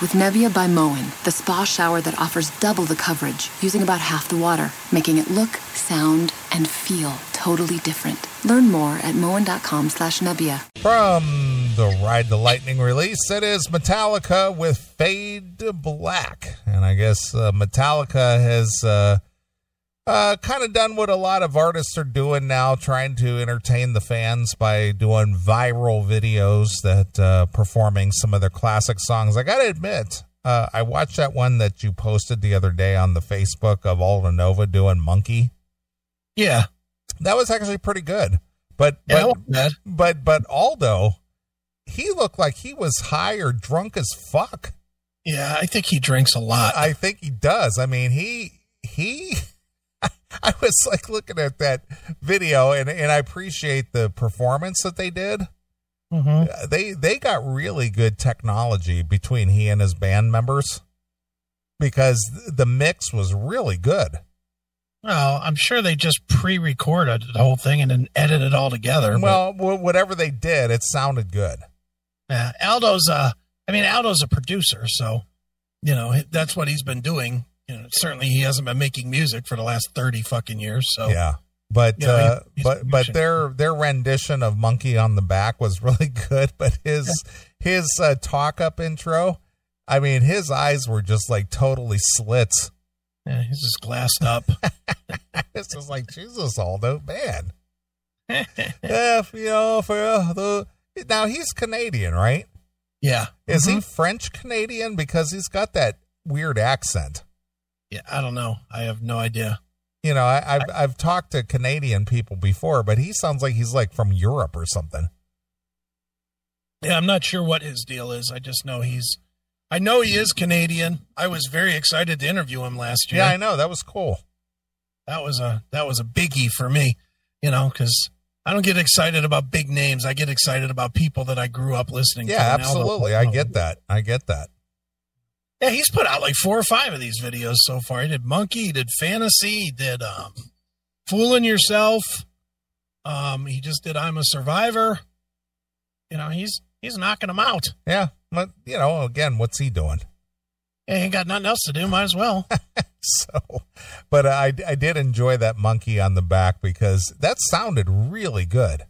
with Nebia by Moen, the spa shower that offers double the coverage using about half the water, making it look, sound, and feel totally different. Learn more at moen.com slash Nebia. From the Ride the Lightning release, it is Metallica with Fade to Black. And I guess uh, Metallica has uh, uh, kind of done what a lot of artists are doing now, trying to entertain the fans by doing viral videos that uh, performing some of their classic songs. I got to admit, uh, I watched that one that you posted the other day on the Facebook of Aldo Nova doing Monkey. Yeah. That was actually pretty good. But Yeah, but, but but Aldo, he looked like he was high or drunk as fuck. Yeah, I think he drinks a lot. I think he does. I mean, he he. I was like looking at that video, and and I appreciate the performance that they did. Mhm. Uh, They they got really good technology between he and his band members because the mix was really good. Well, I'm sure they just pre-recorded the whole thing and then edited it all together. Well, wh- whatever they did, it sounded good. Yeah, Aldo's uh I mean Aldo's a producer, so you know, that's what he's been doing. You know, certainly he hasn't been making music for the last 30 fucking years, so Yeah. But Yeah, uh, he's but but their their rendition of Monkey on the Back was really good. But his his uh, talk up intro, I mean, his eyes were just like totally slits. yeah, he's just glassed up. It's just like Jesus, Aldo, man. Yeah, you know, for uh, the now he's Canadian, right? yeah. Is he Mhm. French Canadian because he's got that weird accent? Yeah, I don't know. I have no idea. You know, I, I've I've talked to Canadian people before, but he sounds like he's like from Europe or something. Yeah, I'm not sure what his deal is. I just know he's I know he is Canadian. I was very excited to interview him last year. Yeah, I know that was cool. that was a that was a biggie for me, you know, because I don't get excited about big names. I get excited about people that I grew up listening to. Yeah, absolutely. I get that. I get that. Yeah, he's put out like four or five of these videos so far. He did Monkey, he did Fantasy, he did um, Fooling Yourself. Um, he just did I'm a Survivor. You know, he's he's knocking them out. Yeah, but you know, again, what's he doing? He ain't got nothing else to do. Might as well. So, but I I did enjoy that monkey on the back because that sounded really good.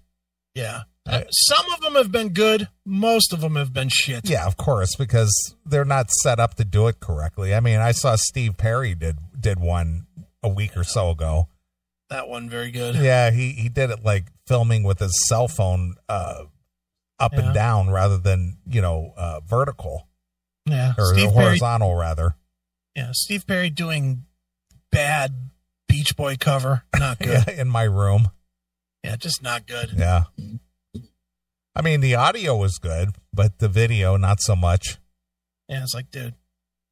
Yeah. I- Some of them have been good. Most of them have been shit. Yeah, of course, because they're not set up to do it correctly. I mean, I saw Steve Perry did did one a week or so ago. That one very good. Yeah, he he did it like filming with his cell phone uh up Yeah. and down rather than, you know, uh vertical Yeah. or Steve Perry. horizontal rather. Yeah. Steve Perry doing bad Beach Boy cover. Not good. Yeah, in my room. yeah, just not good. Yeah. I mean, the audio was good, but the video not so much. Yeah, it's like, dude.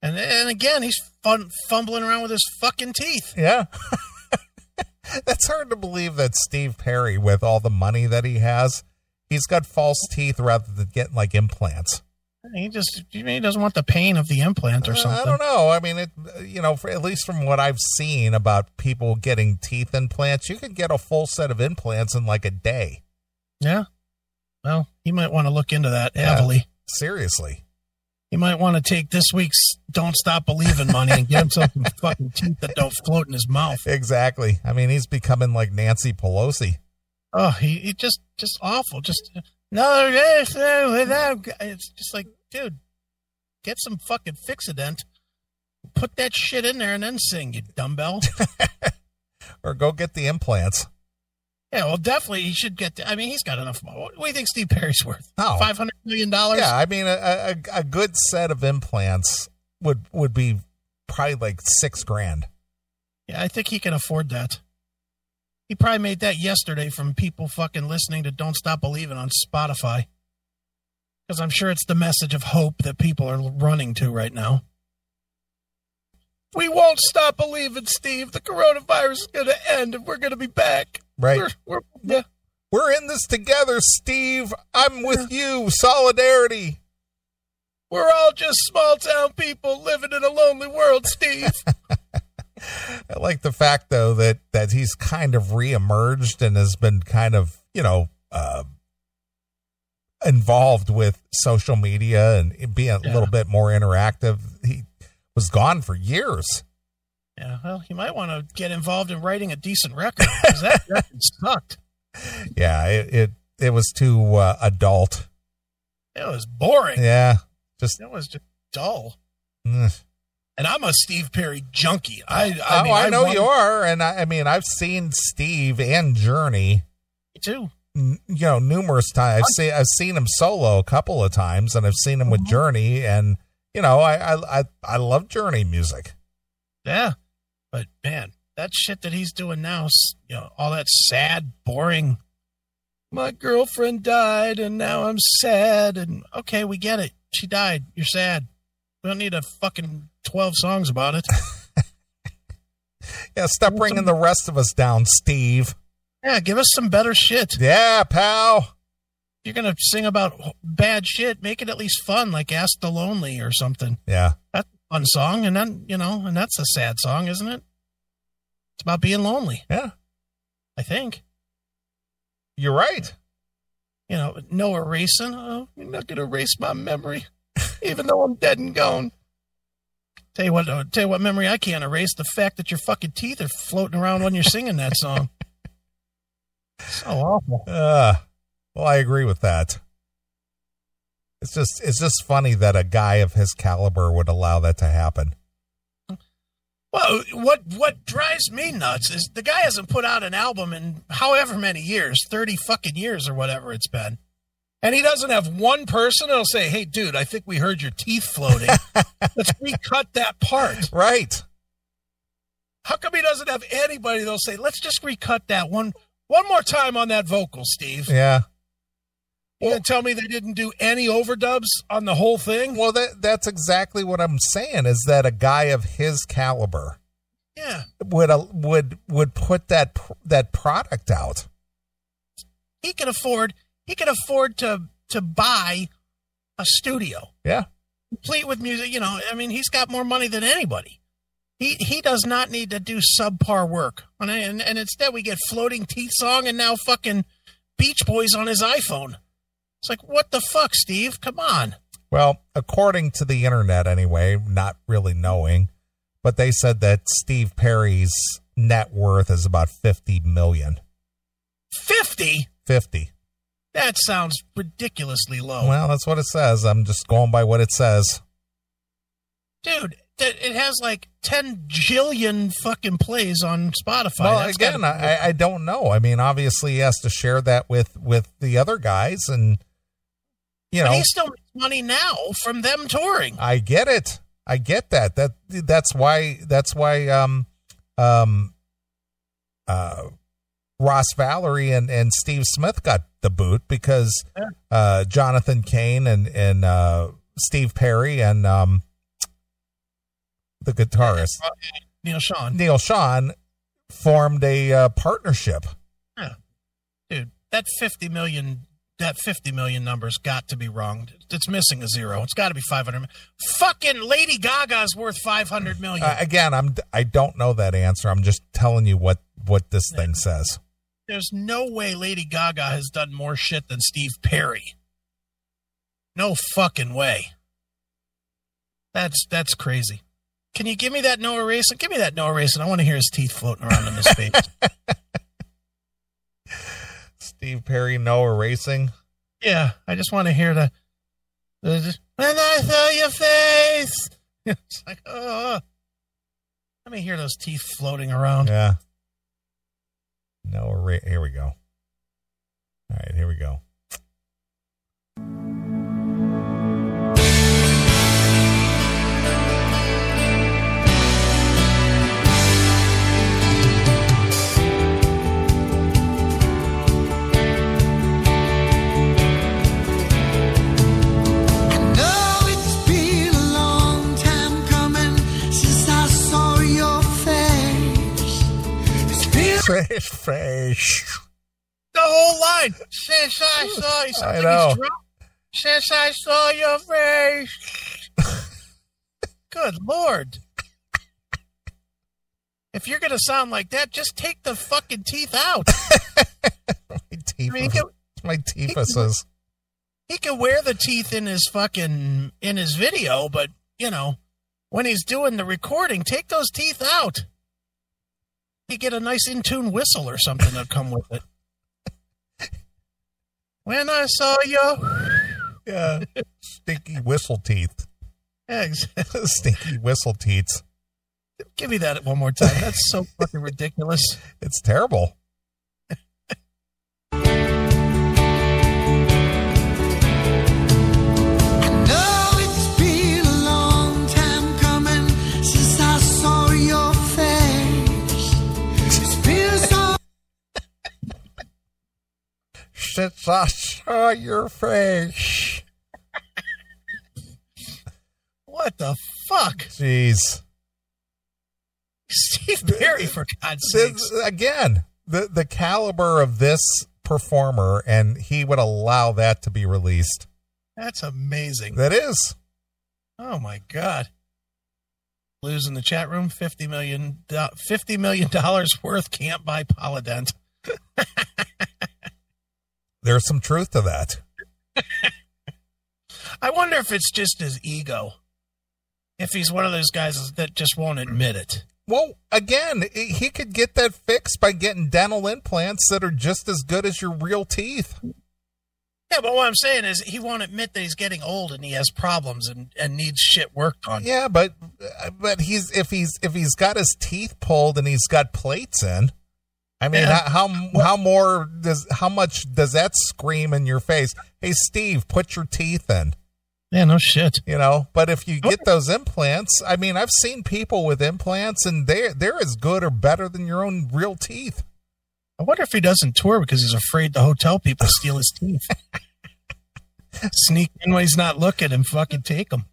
And and again, he's fun fumbling around with his fucking teeth. Yeah. That's hard to believe that Steve Perry, with all the money that he has, he's got false teeth rather than getting like implants. He just he doesn't want the pain of the implant or Uh, something. I don't know. I mean, it, you know, for, at least from what I've seen about people getting teeth implants, you can get a full set of implants in like a day. Yeah. Well, he might want to look into that Yeah. heavily. Seriously. He might want to take this week's "Don't Stop Believing" money and get himself some fucking teeth that don't float in his mouth. Exactly. I mean, he's becoming like Nancy Pelosi. Oh, he, he just just awful. Just no no without. It's just like, dude, get some fucking Fixodent. Put that shit in there and then sing, you dumbbell. Or go get the implants. Yeah, well, definitely he should get. I mean, he's got enough. money. What do you think Steve Perry's worth? Oh. five hundred million dollars. Yeah, I mean, a, a, a good set of implants would would be probably like six grand. yeah, I think he can afford that. He probably made that yesterday from people fucking listening to Don't Stop Believing on Spotify. Because I'm sure it's the message of hope that people are running to right now. We won't stop believing, Steve. The coronavirus is going to end and we're going to be back. Right. We're, we're, yeah. We're in this together, Steve. I'm with you. Solidarity. We're all just small town people living in a lonely world, Steve. I like the fact though that that he's kind of reemerged and has been kind of you know uh, involved with social media and being a Yeah. little bit more interactive. He was gone for years. Yeah, well, you might want to get involved in writing a decent record because that record sucked. Yeah, it it, it was too uh, adult. It was boring. Yeah, just It was just dull. mm. And I'm a Steve Perry junkie. I, I oh, mean, I know want- you are, and I, I mean I've seen Steve and Journey. Me too. n- you know numerous times. I've seen I've seen him solo a couple of times, and I've seen him with Mm-hmm. Journey, and you know I I I, I love Journey music. Yeah, but man, that shit that he's doing now, you know, all that sad, boring. My girlfriend died, and now I'm sad. And okay, we get it. She died. You're sad. We don't need a fucking twelve songs about it. Yeah, stop bringing the rest of us down, Steve. yeah, give us some better shit. Yeah, pal. You're gonna sing about bad shit. Make it at least fun, like "Ask the Lonely" or something. Yeah, That's a fun song, and then you know, and that's a sad song, isn't it? It's about being lonely. yeah, I think. you're right. you know, no erasing. Oh, you're not to erase my memory, even though I'm dead and gone. Tell you what, uh, tell you what memory I can't erase: the fact that your fucking teeth are floating around when you're singing that song. so awful. Uh, well, I agree with that. It's just it's just funny that a guy of his caliber would allow that to happen. Well, what what drives me nuts is the guy hasn't put out an album in however many years, thirty fucking years or whatever it's been, and he doesn't have one person that'll say, "Hey, dude, I think we heard your teeth floating. Let's recut that part." Right. How come he doesn't have anybody that'll say, "Let's just recut that one one more time on that vocal, Steve"? Yeah. You gonna tell me they didn't do any overdubs on the whole thing? Well, that that's exactly what I'm saying. Is that a guy of his caliber Yeah, would uh, would would put that that product out? he can afford he can afford to to buy a studio Yeah. complete with music. You know, I mean, he's got more money than anybody. He he does not need to do subpar work. And and, and instead, we get floating teeth song and now fucking Beach Boys on his iPhone. It's like, what the fuck, Steve? Come on. Well, according to the internet, anyway, not really knowing, but they said that Steve Perry's net worth is about fifty million. 50? Fifty. That sounds ridiculously low. Well, that's what it says. I'm just going by what it says. Dude, it has like 10 jillion fucking plays on Spotify. well, That's again, gotta I, I don't know. I mean, obviously, he has to share that with with the other guys, and you but know, he still makes money now from them touring. I get it. I get that. That that's why that's why um um uh Ross Valory and, and Steve Smith got the boot because uh Jonathan Cain and and uh Steve Perry and um the guitarist Uh, Neal Schon. Neal Schon formed a uh, partnership. Dude, that 50 million that 50 million number's got to be wrong. It's missing a zero. It's got to be 500. Fucking Lady Gaga's worth 500 million. Uh, again, I'm I don't know that answer. I'm just telling you what what this thing says. There's no way Lady Gaga has done more shit than Steve Perry. No fucking way. That's that's crazy. Can you give me that No Erasin'? Give me that No Erasin'. I want to hear his teeth floating around in his face. Steve Perry, no erasing. yeah, I just want to hear the, the when I saw your face. It's like, oh, let me hear those teeth floating around. Yeah. No, erase. Here we go. All right, here we go. His face. The whole line. Since I saw you, I know. Since I saw your face. Good lord. If you're gonna sound like that, just take the fucking teeth out. My teeth. I mean, can, my teethuses. he can wear the teeth in his fucking in his video, but you know, when he's doing the recording, take those teeth out. You get a nice in tune whistle or something to come with it. When I saw you, Yeah. Stinky whistle teeth. Eggs. Stinky whistle teeth. Give me that one more time. That's so fucking ridiculous. It's terrible. Since I saw your face. What the fuck? Jeez. Steve Perry, for God's sakes. again, the, the caliber of this performer, and he would allow that to be released. That's amazing. That is. Oh my God. Lose in the chat room, $50 million, $50 million worth can't buy Polydent. There's some truth to that. I wonder if it's just his ego. If he's one of those guys that just won't admit it. Well, again, he could get that fixed by getting dental implants that are just as good as your real teeth. Yeah, but what I'm saying is he won't admit that he's getting old and he has problems and, and needs shit worked on. Yeah, but but he's if he's if he's got his teeth pulled and he's got plates in. I mean, Yeah. how how how more does how much does that scream in your face? Hey, Steve, put your teeth in. Yeah, no shit. You know, but if you oh. get those implants, I mean, I've seen people with implants, and they're they're as good or better than your own real teeth. I wonder if he doesn't tour because he's afraid the hotel people steal his teeth. Sneak in when he's not looking and fucking take them.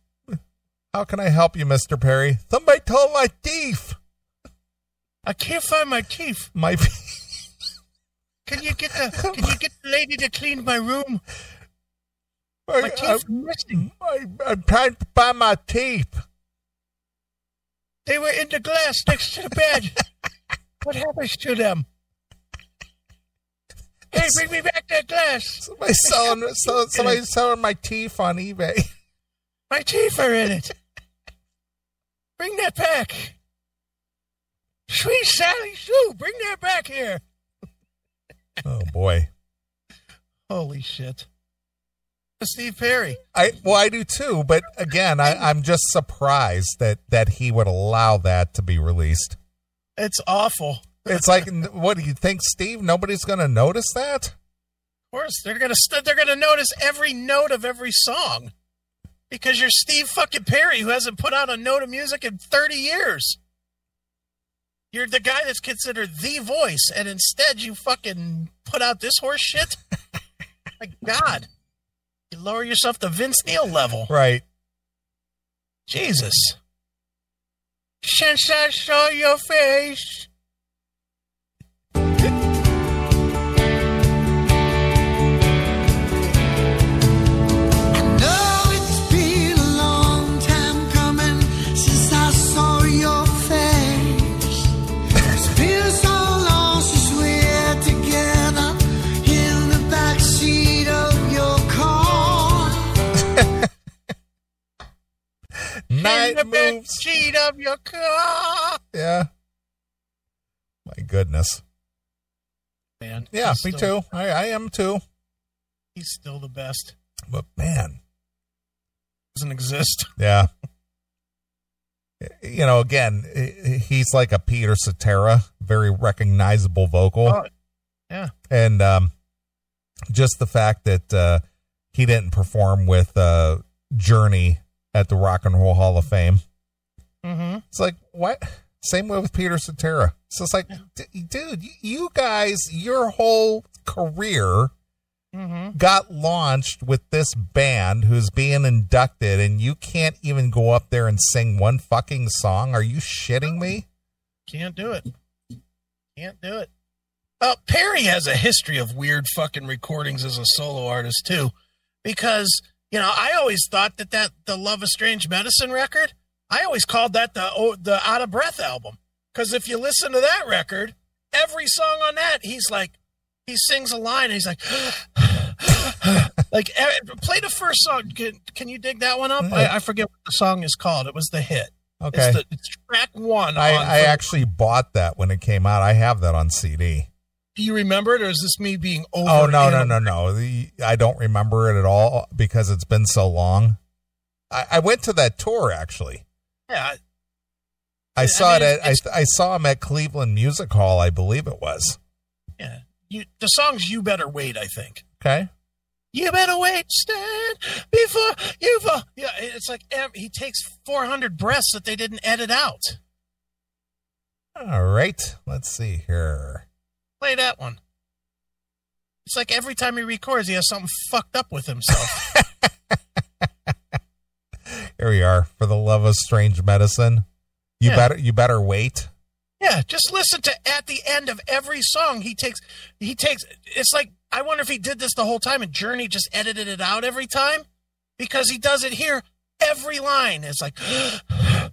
How can I help you, Mister Perry? Somebody told my teeth. I can't find my teeth. My Can you get the Can you get the lady to clean my room? My I, teeth are missing. I, I'm trying to find my teeth. They were in the glass next to the bed. What happens to them? Hey, bring me back that glass. Somebody selling, so, somebody selling my teeth on eBay. My teeth are in it. Bring that back. Sweet Sally Sue, bring that back here. Oh boy, Holy shit. Steve Perry. I well I do too, but again, I, I'm just surprised that that he would allow that to be released. It's awful. It's like, what do you think, Steve? Nobody's going to notice that. Of course, they're gonna st- they're gonna notice every note of every song because you're Steve fucking Perry who hasn't put out a note of music in 30 years. You're the guy that's considered the voice, and instead you fucking put out this horse shit. My God, you lower yourself to Vince Neil level. Right. Jesus. Since I saw your face. In Night the back moves. seat of your car. Yeah. My goodness. Man. Yeah, me still- too. I, I am too. He's still the best. But man, Doesn't exist. yeah. You know, again, he's like a Peter Cetera, very recognizable vocal. Oh, yeah. and um, just the fact that uh, he didn't perform with uh, Journey at the Rock and Roll Hall of Fame. Mm-hmm. It's like what? Same way with Peter Cetera. So it's like, d- dude, you guys, your whole career Mm-hmm. got launched with this band who's being inducted, and you can't even go up there and sing one fucking song. Are you shitting me? Can't do it. Can't do it. Uh, Perry has a history of weird fucking recordings as a solo artist too, because you know I always thought that that the Love of Strange Medicine record, I always called that the oh, the Out of Breath album, because if you listen to that record, every song on that he's like he sings a line and he's like. like play the first song. Can, can you dig that one up? Mm-hmm. I, I forget what the song is called. It was the hit. Okay. It's, the, it's track one. I, on- I actually bought that when it came out. I have that on CD. Do you remember it, or is this me being over? Oh no no no no! The, I don't remember it at all because it's been so long. I, I went to that tour actually. Yeah, I I saw mean, it. At, I I saw him at Cleveland Music Hall. I believe it was. yeah. You, the song's "You Better Wait." I think. Okay. You better wait, stand before you fall. Uh, yeah, it's like he takes 400 breaths that they didn't edit out. All right. Let's see here. Play that one. It's like every time he records, he has something fucked up with himself. Here we are. For the love of strange medicine. You Yeah. better you better wait. Yeah, just listen to at the end of every song he takes he takes it's like I wonder if he did this the whole time and Journey just edited it out every time because he does it here every line is like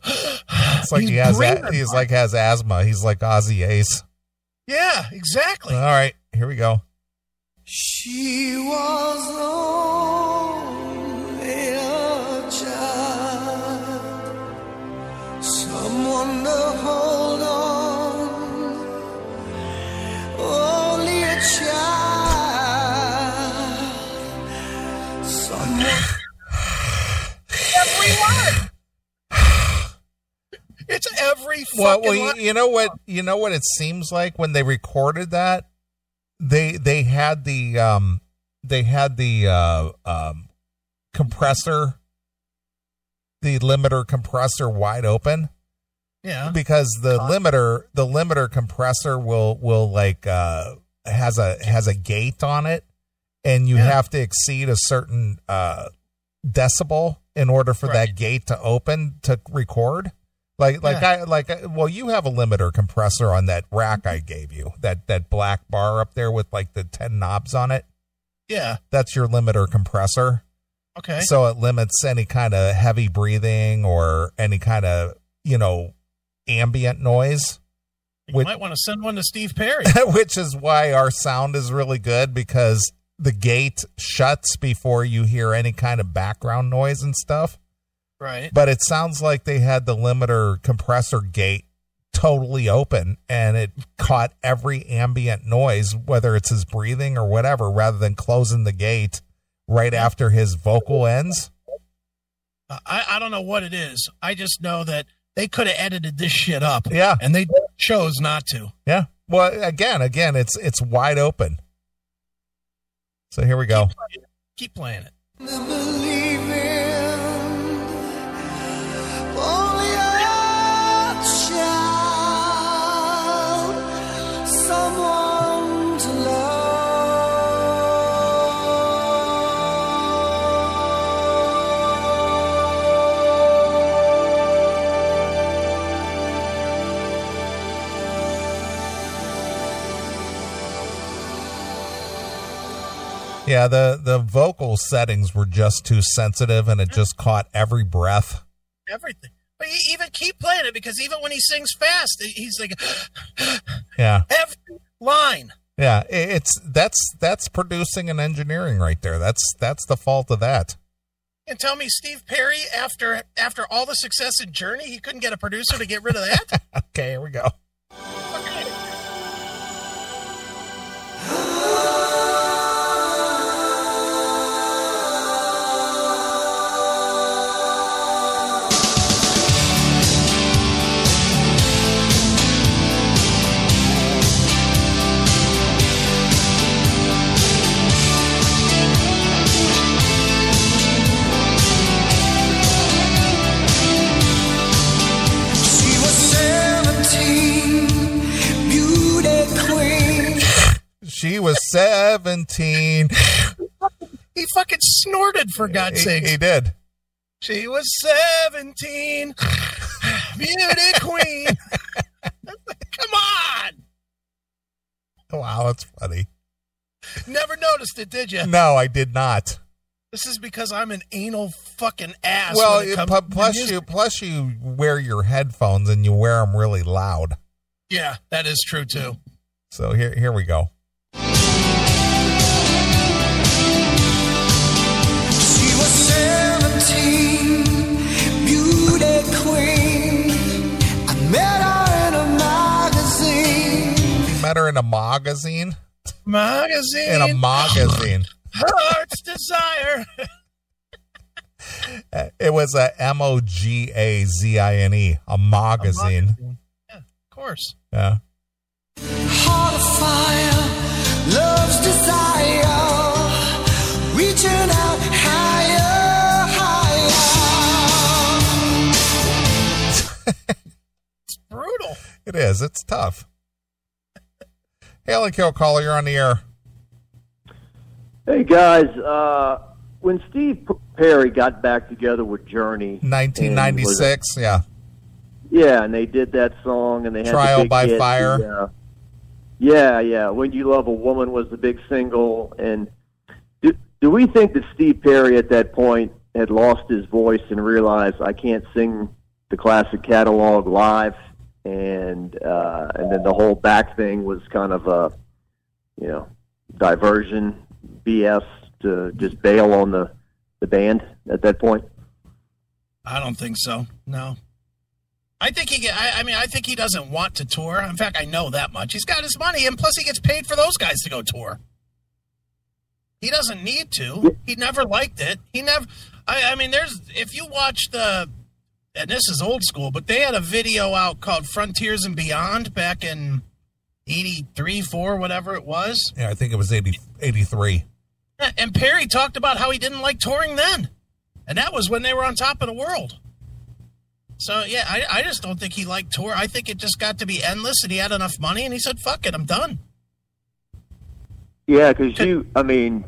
It's like He's he has a, he's like has asthma. He's like Ozzy Ace. Yeah, exactly. All right, here we go. She was only a child, someone to hold on. Only a child, someone. every line. It's every Well, well, line. you, know what? You know what it seems like when they recorded that. They they had the um they had the uh um compressor, the limiter compressor wide open Yeah. because the limiter the limiter compressor will will like uh has a has a gate on it and you Yeah. have to exceed a certain uh decibel in order for that gate to open to record like like Yeah. I like uh, well you have a limiter compressor on that rack I gave you that that black bar up there with like the 10 knobs on it Yeah. that's your limiter compressor Okay. so it limits any kind of heavy breathing or any kind of you know ambient noise you with- might want to send one to Steve Perry. which is why our sound is really good because the gate shuts before you hear any kind of background noise and stuff right. but it sounds like they had the limiter compressor gate totally open and it caught every ambient noise whether it's his breathing or whatever rather than closing the gate right after his vocal ends I, I don't know what it is. I just know that they could have edited this shit up. Yeah. And they chose not to. Yeah. Well, again, again, it's it's wide open. So here we go. Keep playing it. believing only Yeah, the the vocal settings were just too sensitive, and it just caught every breath. Everything. But you even keep playing it because even when he sings fast, he's like Yeah, every line. yeah. It's that's that's producing and engineering right there. That's that's the fault of that. And tell me, Steve Perry, after after all the success in Journey, he couldn't get a producer to get rid of that. Okay, here we go. 17. he fucking snorted, for God's sake. He did. She was 17. Beauty queen. Come on. Wow, that's funny. Never noticed it, did you? No, I did not. This is because I'm an anal fucking ass. Well, it p- plus you plus you wear your headphones and you wear them really loud. Yeah, that is true too. So here here we go. In a magazine. You met her in a magazine. Magazine. In a magazine. Heart's desire. It was a M O G A Z I N E, a magazine. Yeah, of course. Yeah. Heart of fire, love's desire. Reaching out It's brutal. It is. It's tough. Haley Kill caller, you're on the air. Hey guys, uh, when Steve Perry got back together with Journey, and was- 1996. Yeah. yeah, and they did that song, and they had Trial the by hit, Fire. the, uh, yeah, yeah. When You Love a Woman was the big single, and do, do we think that Steve Perry at that point had lost his voice and realized I can't sing the classic catalog live, and uh, and then the whole back thing was kind of a you know diversion, BS to just bail on the the band at that point. I don't think so. No. I think he get. I, I mean, I think he doesn't want to tour. In fact, I know that much. He's got his money, and plus, he gets paid for those guys to go tour. He doesn't need to. He never liked it. He never. I, I mean, there's if you watch the, and this is old school, but they had a video out called "Frontiers and Beyond" back in '83, four, whatever it was. Yeah, I think it was 80, 83. And Perry talked about how he didn't like touring then. And that was when they were on top of the world. So, yeah, I, I just don't think he liked tour. I think it just got to be endless and he had enough money and he said, fuck it, I'm done. Yeah, because you, I mean,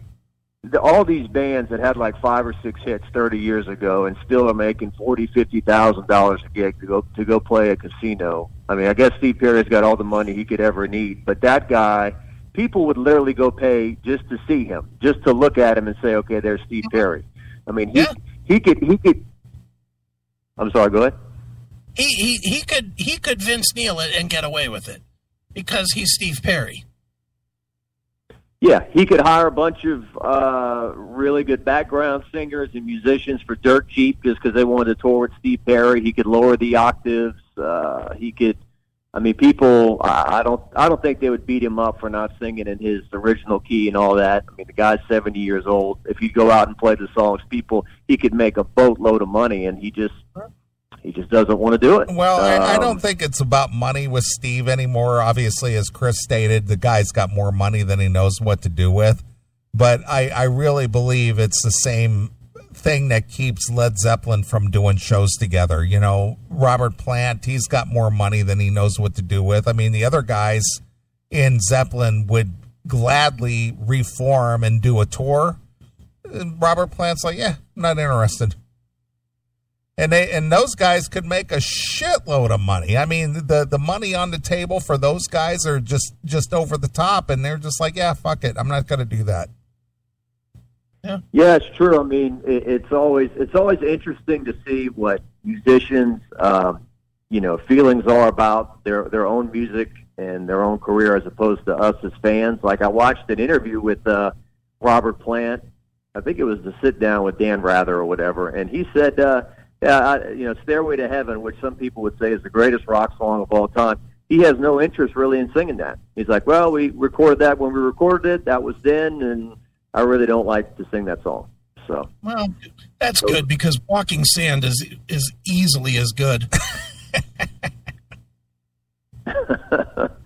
the, all these bands that had like five or six hits thirty years ago and still are making forty, fifty thousand dollars a gig to go to go play a casino. I mean, I guess Steve Perry's got all the money he could ever need, but that guy, people would literally go pay just to see him, just to look at him and say, okay, there's Steve mm-hmm. Perry. I mean, he Yeah. he could he could. I'm sorry. Go ahead. He, he, he could he could Vince Neil it and get away with it because he's Steve Perry. Yeah, he could hire a bunch of uh, really good background singers and musicians for dirt cheap just because they wanted to tour with Steve Perry. He could lower the octaves. Uh, he could. I mean, people. I I don't. I don't think they would beat him up for not singing in his original key and all that. I mean, the guy's seventy years old. If he'd go out and play the songs, people, he could make a boatload of money, and he just, he just doesn't want to do it. Well, I, I Um, don't think it's about money with Steve anymore. Obviously, as Chris stated, the guy's got more money than he knows what to do with. But I, I really believe it's the same thing that keeps Led Zeppelin from doing shows together. You know, Robert Plant, he's got more money than he knows what to do with. I mean, the other guys in Zeppelin would gladly reform and do a tour. And Robert Plant's like, yeah, I'm not interested and they and those guys could make a shitload of money. I mean, the the money on the table for those guys are just just over the top, and they're just like, yeah, fuck it, I'm not going to do that. Yeah, yeah, it's true. I mean, it, it's always it's always interesting to see what musicians, um, you know, feelings are about their their own music and their own career as opposed to us as fans. Like I watched an interview with uh, Robert Plant. I think it was the sit down with Dan Rather or whatever, and he said, uh, "Yeah, I, you know, Stairway to Heaven, which some people would say is the greatest rock song of all time." He has no interest really in singing that. He's like, "Well, we recorded that when we recorded it. That was then, and I really don't like to sing that song." So. Well, that's good because Walking Sand is is easily as good.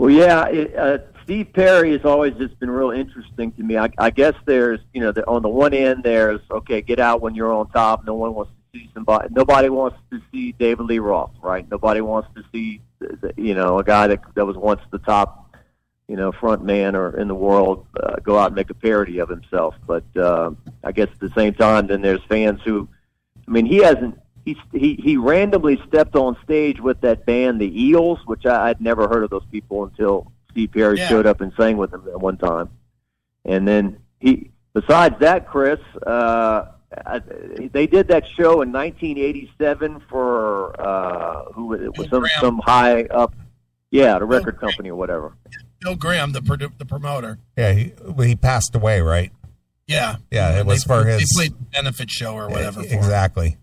Well, yeah, it, uh, Steve Perry has always just been real interesting to me. I, I guess there's, you know, the, on the one end, there's okay, get out when you're on top. No one wants to see somebody. Nobody wants to see David Lee Roth, right? Nobody wants to see, you know, a guy that that was once the top, you know, front man or in the world uh, go out and make a parody of himself. But uh, I guess at the same time, then there's fans who, I mean, he hasn't. He, he he randomly stepped on stage with that band, the Eels, which I, I'd never heard of those people until Steve Perry Yeah. showed up and sang with him at one time. And then he, besides that, Chris, uh, I, they did that show in 1987 for uh, who was it? Was some Graham. some high up, yeah, the record company or whatever. Bill Graham, the produ- the promoter. Yeah, he, he passed away, right? Yeah, Yeah, it was they, for they his- played the benefit show or whatever. for him. exactly.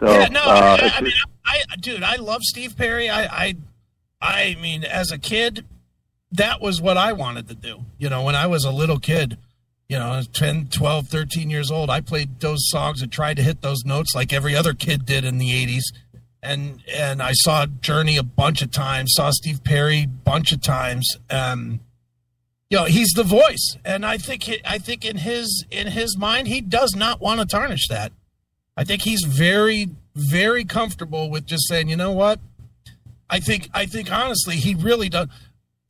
So yeah, no, uh, I, I mean, just- I, dude, I love Steve Perry. I, I, I mean, as a kid, that was what I wanted to do. You know, when I was a little kid, you know, I 10, 12, 13 years old, I played those songs and tried to hit those notes like every other kid did in the 80s. And and I saw Journey a bunch of times, saw Steve Perry a bunch of times. Um, you know, he's the voice, and I think he, I think in his in his mind, he does not want to tarnish that. I think he's very, very comfortable with just saying, you know what? I think, I think honestly, he really does.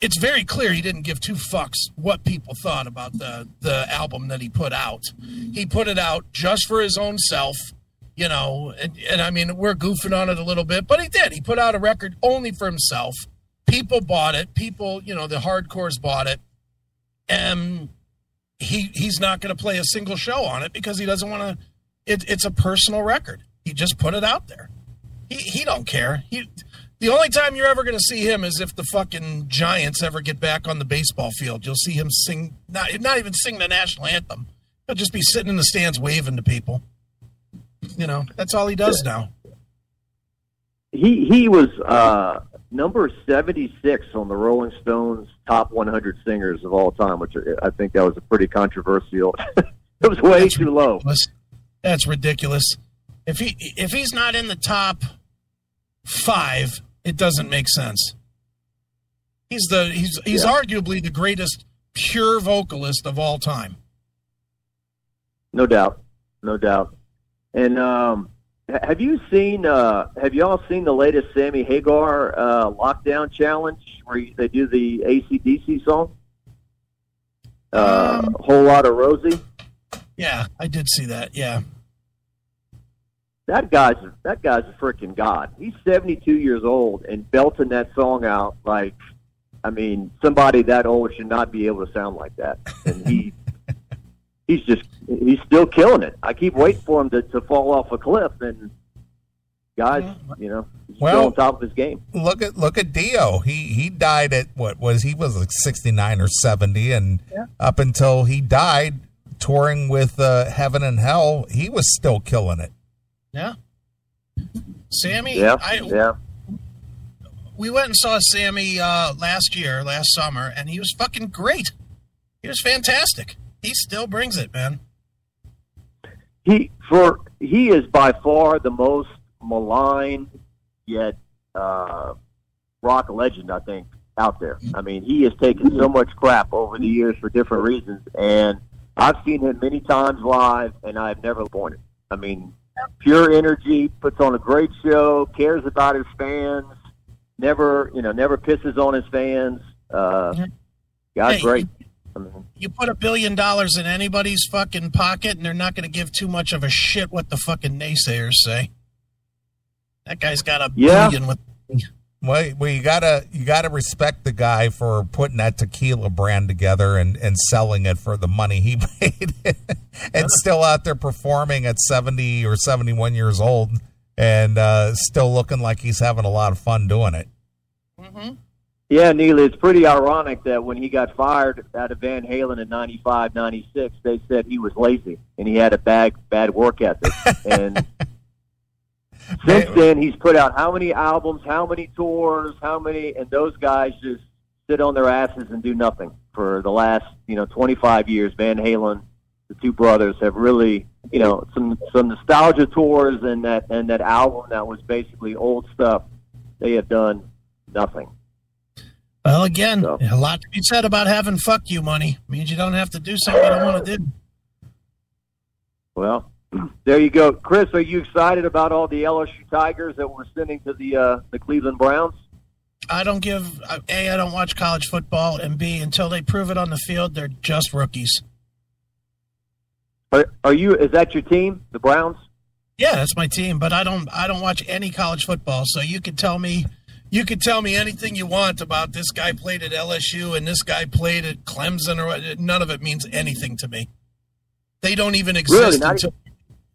It's very clear he didn't give two fucks what people thought about the the album that he put out. He put it out just for his own self, you know. And, and I mean, we're goofing on it a little bit, but he did. He put out a record only for himself. People bought it. People, you know, the hardcores bought it, and he he's not going to play a single show on it because he doesn't want to it, it's a personal record. He just put it out there. He he don't care. He the only time you're ever going to see him is if the fucking Giants ever get back on the baseball field. You'll see him sing not not even sing the national anthem. He'll just be sitting in the stands waving to people. You know, that's all he does now. he he was uh, number 76 on the Rolling Stones top 100 singers of all time, which I think that was a pretty controversial. it was way That's too low. That's ridiculous. If he if he's not in the top five, it doesn't make sense. He's the he's he's Yeah. arguably the greatest pure vocalist of all time. No doubt, no doubt. And um, have you seen? Uh, have you all seen the latest Sammy Hagar uh, lockdown challenge where they do the ACDC song? Uh, Um, whole lot of Rosie. Yeah, I did see that. Yeah. That guy's that guy's a freaking god. He's 72 years old and belting that song out like, I mean, somebody that old should not be able to sound like that. And he, he's just he's still killing it. I keep waiting for him to, to fall off a cliff. And guys, you know, he's Well- still on top of his game. Look at look at Dio. He he died at what was he was like sixty nine or seventy, and up until he died, touring with uh, Heaven and Hell, he was still killing it. Yeah. Sammy, Yeah, I, yeah. we went and saw Sammy uh, last year, last summer, and he was fucking great. He was fantastic. He still brings it, man. he for he is by far the most maligned yet uh, rock legend I think out there. I mean, he has taken so much crap over the years for different reasons, and I've seen him many times live, and I've never disappointed. I mean, pure energy, puts on a great show, cares about his fans, never you know never pisses on his fans. Uh, Hey, great. I mean, You put a billion dollars in anybody's fucking pocket, and they're not going to give too much of a shit what the fucking naysayers say. That guy's got a Yeah. billion with. Well, well, you gotta you gotta respect the guy for putting that tequila brand together and, and selling it for the money he made, and still out there performing at seventy or seventy one years old, and uh, still looking like he's having a lot of fun doing it. Yeah, Neil, it's pretty ironic that when he got fired out of Van Halen in 95, 96, they said he was lazy and he had a bad, bad work ethic. and since then, he's put out how many albums, how many tours, how many, and those guys just sit on their asses and do nothing for the last, you know, 25 years. Van Halen, the two brothers have really, you know, some, some nostalgia tours and that, and that album that was basically old stuff. They have done nothing. Well, again, So- a lot to be said about having fuck you money. means you don't have to do something you don't want to do. Well, there you go, Chris. Are you excited about all the LSU Tigers that we're sending to the uh, the Cleveland Browns? I don't give a. I don't watch college football, and b. Until they prove it on the field, they're just rookies. Are, are you? Is that your team, the Browns? Yeah, that's my team, but I don't. I don't watch any college football. So you could tell me, You could tell me anything you want about this guy played at LSU and this guy played at Clemson or. None of it means anything to me. They don't even exist Really? Until,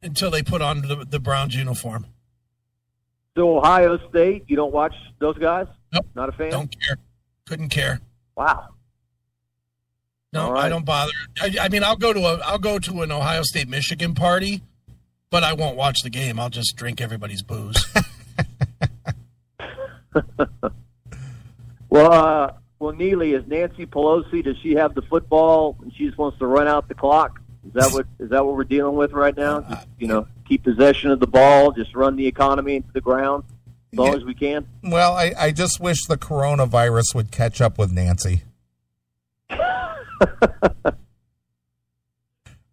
until they put on the, the Browns uniform. So Ohio State, you don't watch those guys? Nope. Not a fan. Don't care. Couldn't care. Wow. No, right. I don't bother. I, I mean, I'll go to a I'll go to an Ohio State Michigan party, but I won't watch the game. I'll just drink everybody's booze. Well, uh, well, Neeley, is Nancy Pelosi? Does she have the football and she just wants to run out the clock? Is that what is that what we're dealing with right now? Just, you know, keep possession of the ball, just run the economy into the ground as long Yeah. as we can. Well, I, I just wish the coronavirus would catch up with Nancy.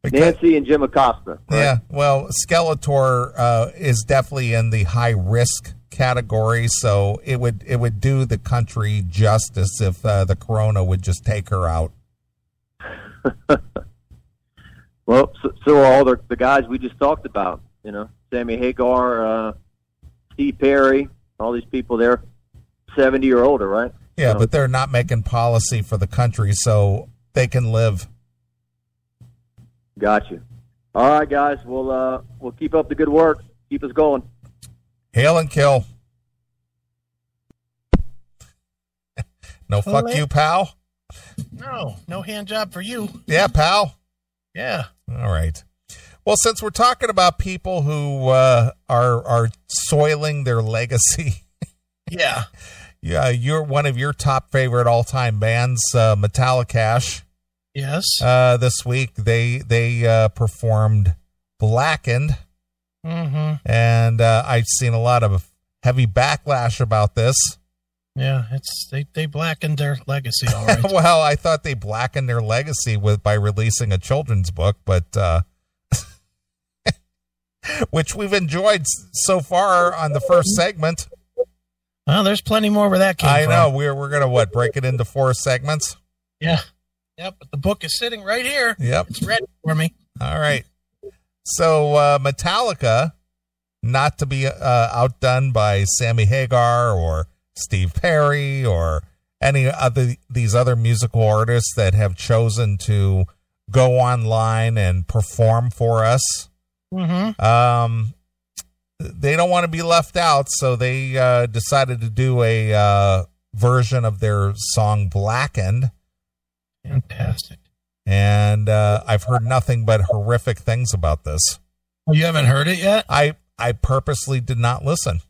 Because- Nancy and Jim Acosta. right? Yeah, well, Skeletor uh, is definitely in the high risk category, so it would it would do the country justice if uh, the corona would just take her out. Well, so, so are all the, the guys we just talked about. You know, Sammy Hagar, uh, Steve Perry, all these people. They're seventy or older, right? Yeah, So- but they're not making policy for the country, so they can live. Got you. All right, guys. We'll uh, we'll keep up the good work. Keep us going. Hail and kill. no, fuck Ole. you, pal. no, no hand job for you. Yeah, pal. Yeah. All right. Well, since we're talking about people who uh, are are soiling their legacy, Yeah. yeah, you're one of your top favorite all time bands, uh, Metallicash. Yes. Uh, this week they they uh, performed Blackened, mm-hmm. and uh, I've seen a lot of heavy backlash about this. Yeah. It's they they blackened their legacy. All right. well, I thought they blackened their legacy with by releasing a children's book, but uh, which we've enjoyed so far on the first segment. well, there's plenty more where that came I from. know we're we're gonna what break it into four segments. Yeah. Yep. But the book is sitting right here. Yep. It's ready for me. All right. So uh, Metallica, not to be uh, outdone by Sammy Hagar or Steve Perry or any other these other musical artists that have chosen to go online and perform for us. Mm-hmm. Um, they don't want to be left out, so they uh, decided to do a uh, version of their song "Blackened." Fantastic. and uh, I've heard nothing but horrific things about this. Oh, you haven't heard it yet? I I purposely did not listen.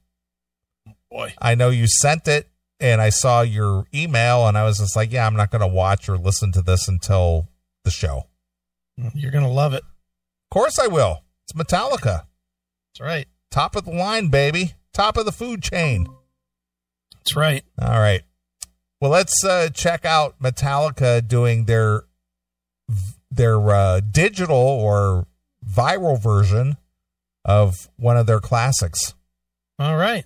Boy. I know you sent it, and I saw your email, and I was just like, yeah, I'm not going to watch or listen to this until the show. You're gonna love it. Of course, I will. It's Metallica, That's right. top of the line, baby, top of the food chain. That's right. All right. Well, let's uh, check out Metallica doing their their uh, digital or viral version of one of their classics. All right.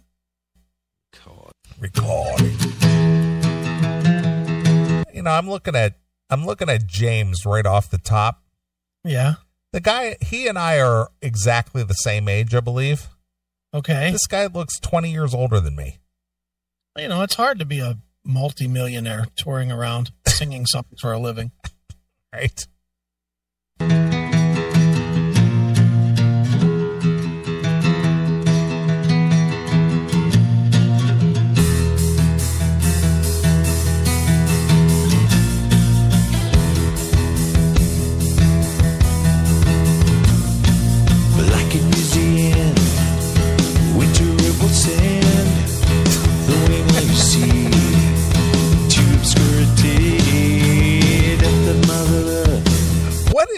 Record. You know, I'm looking at I'm looking at James right off the top. Yeah. The guy, he and I are exactly the same age, I believe. Okay. This guy looks 20 years older than me. You know, it's hard to be a multimillionaire touring around singing something for a living. Right?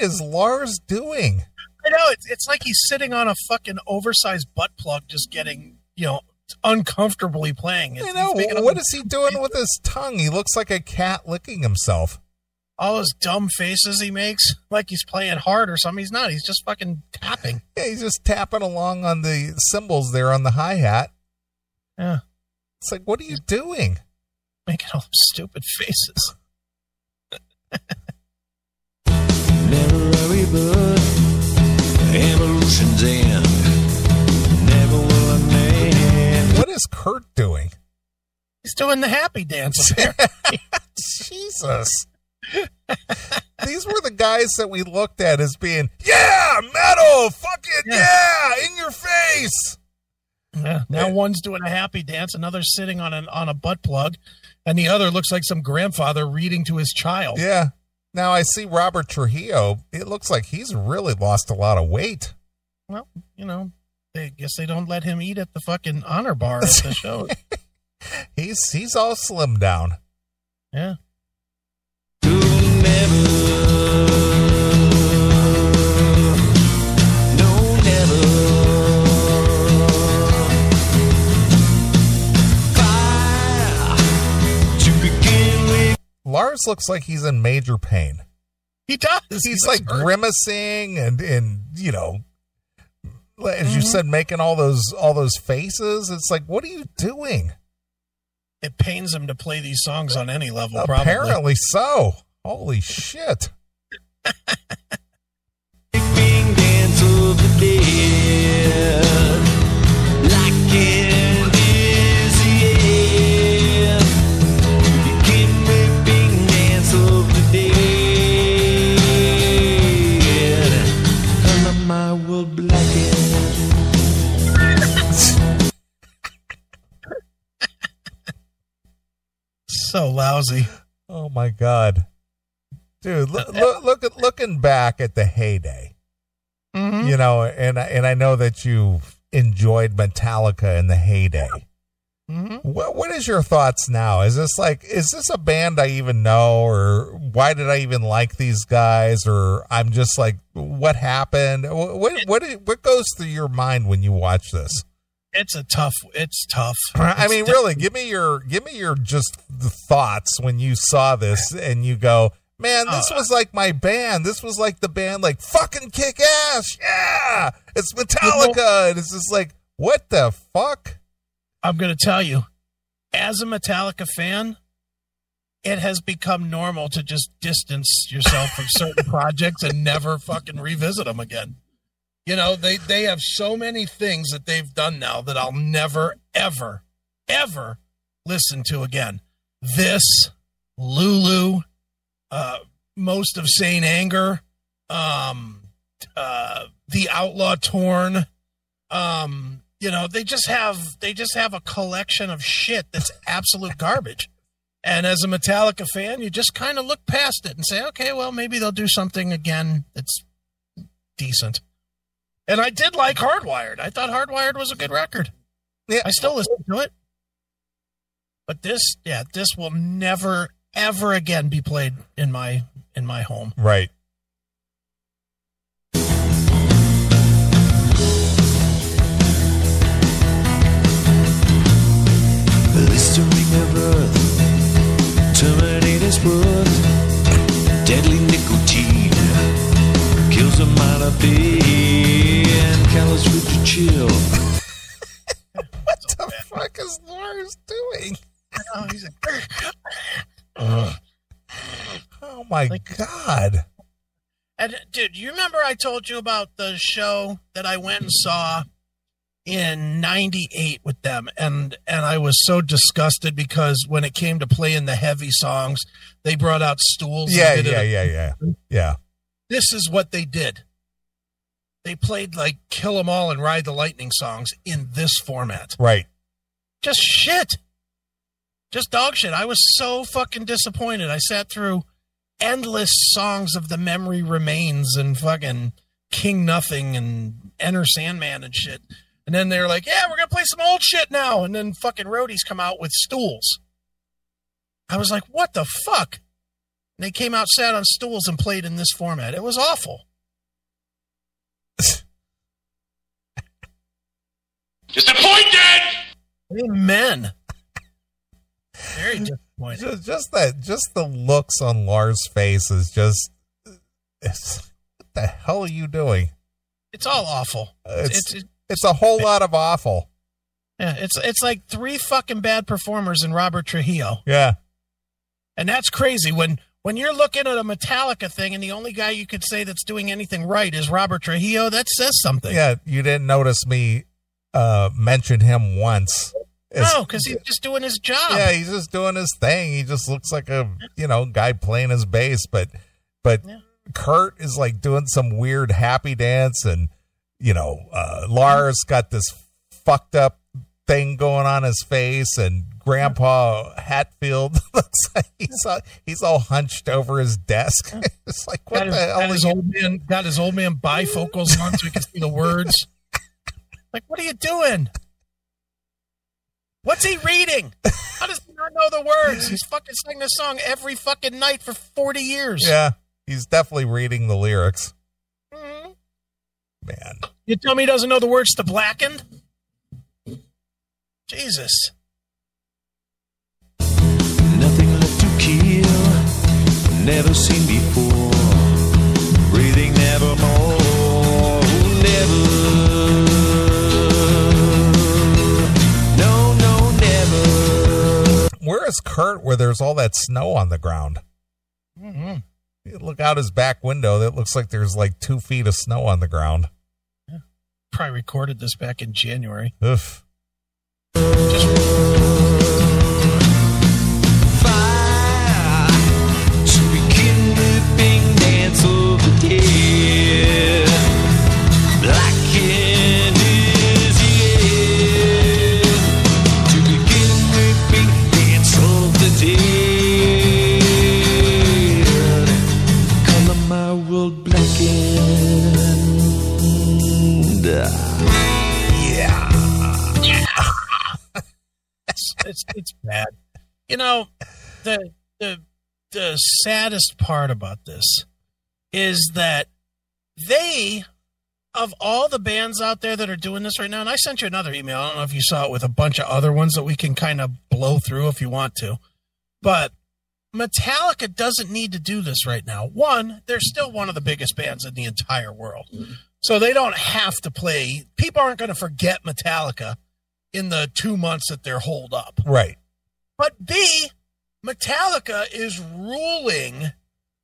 Is Lars doing? I know it's it's like he's sitting on a fucking oversized butt plug, just getting you know uncomfortably playing. It's, I know. What is he doing with his tongue? He looks like a cat licking himself. all those dumb faces he makes, like he's playing hard or something. He's not. He's just fucking tapping. Yeah, he's just tapping along on the cymbals there on the hi hat. Yeah, It's like, what are you doing? making all those stupid faces. Never worry, bud. Evolution's end. Never will a man. What is Kurt doing? He's doing the happy dance. Apparently. Jesus. These were the guys that we looked at as being, yeah, metal, fucking yeah, in your face. yeah. Now one's doing a happy dance, another's sitting on an on a butt plug, and the other looks like some grandfather reading to his child. Yeah. Now I see Robert Trujillo. It looks like he's really lost a lot of weight. Well, you know, they guess they don't let him eat at the fucking honor bar at the show. He's he's all slimmed down. Yeah. Lars looks like he's in major pain. He does. He's He like hurt. grimacing and and you know as you Mhm. said making all those all those faces. It's like what are you doing? It pains him to play these songs on any level. Probably. Apparently so. Holy shit. So lousy. Oh my god. Dude, look, look, look at looking back at the heyday. Mhm. You know, and I- and I know that you enjoyed Metallica in the heyday. Mhm. What what is your thoughts now? Is this like is this a band I even know or why did I even like these guys or I'm just like what happened? What what what, what goes through your mind when you watch this? It's a tough. It's tough. I It's mean, really, give me your give me your just the thoughts when you saw this and you go, man, this Uh, was like my band. This was like the band, like fucking kick ass, yeah. It's Metallica, and it's just like, what the fuck? I'm going to tell you, as a Metallica fan, it has become normal to just distance yourself from certain projects and never fucking revisit them again. You know, they they have so many things that they've done now that I'll never ever ever listen to again. This Lulu, uh, most of Saint Anger, um, uh, the Outlaw Torn, um, you know, they just have they just have a collection of shit that's absolute garbage. And as a Metallica fan, you just kind of look past it and say, okay, well, maybe they'll do something again that's decent. And I did like Hardwired. I thought Hardwired was a good record. Yeah. I still listen to it. But this, yeah, this will never ever again be played in my in my home. Right. Blistering of earth, Terminator's worth, deadly nicotine, kills a mile of pain, callous rigid chill. What the fuck is Lars doing? Oh, he's like, Oh my Like- god. And dude, you remember I told you about the show that I went and saw in 98 with them and and I was so disgusted because when it came to playing the heavy songs, they brought out stools. and Yeah, did it yeah, yeah, yeah. This is what they did. They played like Kill 'Em All and Ride the Lightning songs in this format. Right. Just shit. Just dog shit. I was so fucking disappointed. I sat through endless songs of The Memory Remains and fucking King Nothing and Enter Sandman and shit. And then they're like, yeah, we're going to play some old shit now. And then fucking roadies come out with stools. I was like, what the fuck? And they came out, sat on stools, and played in this format. It was awful. Disappointed! Amen. Very disappointed. Just, just that just the looks on Lars' face is just it's, what the hell are you doing? It's all awful. It's It's, it's it's a whole lot of awful. yeah, it's it's like three fucking bad performers in Robert Trujillo, Yeah. and that's crazy. When when you're looking at a Metallica thing, and the only guy you could say that's doing anything right is Robert Trujillo, that says something. Yeah, you didn't notice me uh mention him once It's- No, because he's just doing his job. yeah, he's just doing his thing. He just looks like a you know guy playing his bass, but but Kurt is like doing some weird happy dance, and you know uh, Lars got this fucked up thing going on his face, and Grandpa Hetfield looks like he's all, he's all hunched over his desk. it's like what got, his, hell got is his old man got his old man bifocals on so he can see the words. Like, what are you doing? What's he reading? How does he not know the words? He's fucking sang this song every fucking night for forty years. Yeah, he's definitely reading the lyrics. Mhm. Man, You tell me he doesn't know the words to Blackened? Jesus. Never seen before. Breathing nevermore, never. No, no, never. where is Kurt? Where there's all that snow on the ground? Mhm. You look out his back window. That looks like there's like two feet of snow on the ground. Probably recorded this back in January. Oof. Fire it's bad. You know, the the the saddest part about this is that they of all the bands out there that are doing this right now, and I sent you another email. I don't know if you saw it with a bunch of other ones that we can kind of blow through if you want to. But Metallica doesn't need to do this right now. One, they're still one of the biggest bands in the entire world. Mm-hmm. So they don't have to play. People aren't going to forget Metallica in the two months that they're holed up. Right. But B, Metallica is ruling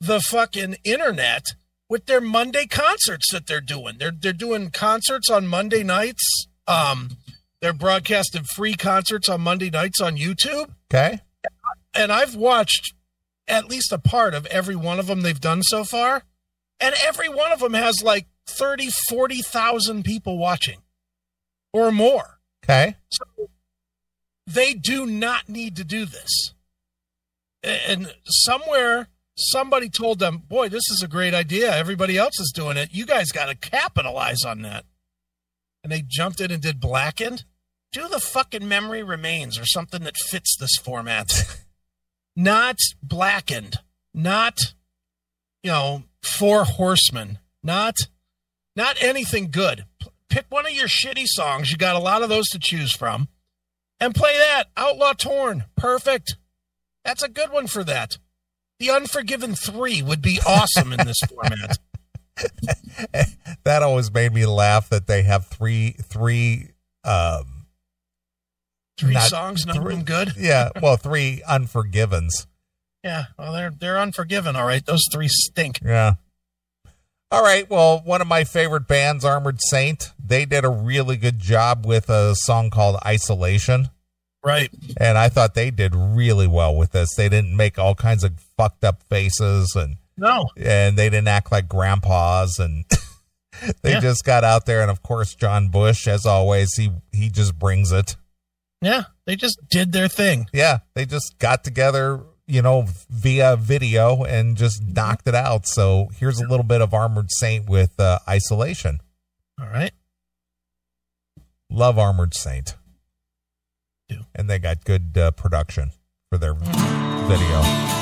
the fucking internet with their Monday concerts that they're doing. They're they're doing concerts on Monday nights. Um, they're broadcasting free concerts on Monday nights on YouTube. Okay. And I've watched at least a part of every one of them they've done so far. And every one of them has like 30, 40,000 people watching or more. Okay. So they do not need to do this. And somewhere somebody told them, boy, this is a great idea. Everybody else is doing it. You guys got to capitalize on that. And they jumped in and did Blackened. Do the fucking memory remains or something that fits this format. not Blackened. Not, you know, Four Horsemen. Not, not anything good. P- Pick one of your shitty songs. You got a lot of those to choose from and play that. Outlaw Torn. Perfect. That's a good one for that. The Unforgiven 3 would be awesome in this format. that always made me laugh that they have three three um Three Not songs, none three- of them good. yeah well three unforgivens Yeah, well, they're they're Unforgiven, all right. Those three stink. yeah all right well one of my favorite bands armored saint they did a really good job with a song called isolation Right. and i thought they did really well with this they didn't make all kinds of fucked up faces and No. and they didn't act like grandpas and they Yeah. just got out there and of course john bush as always he he just brings it Yeah, they just did their thing. yeah they just got together you know via video and just knocked it out so here's a little bit of armored saint with uh, isolation All right. love armored saint Do. and they got good uh, production for their video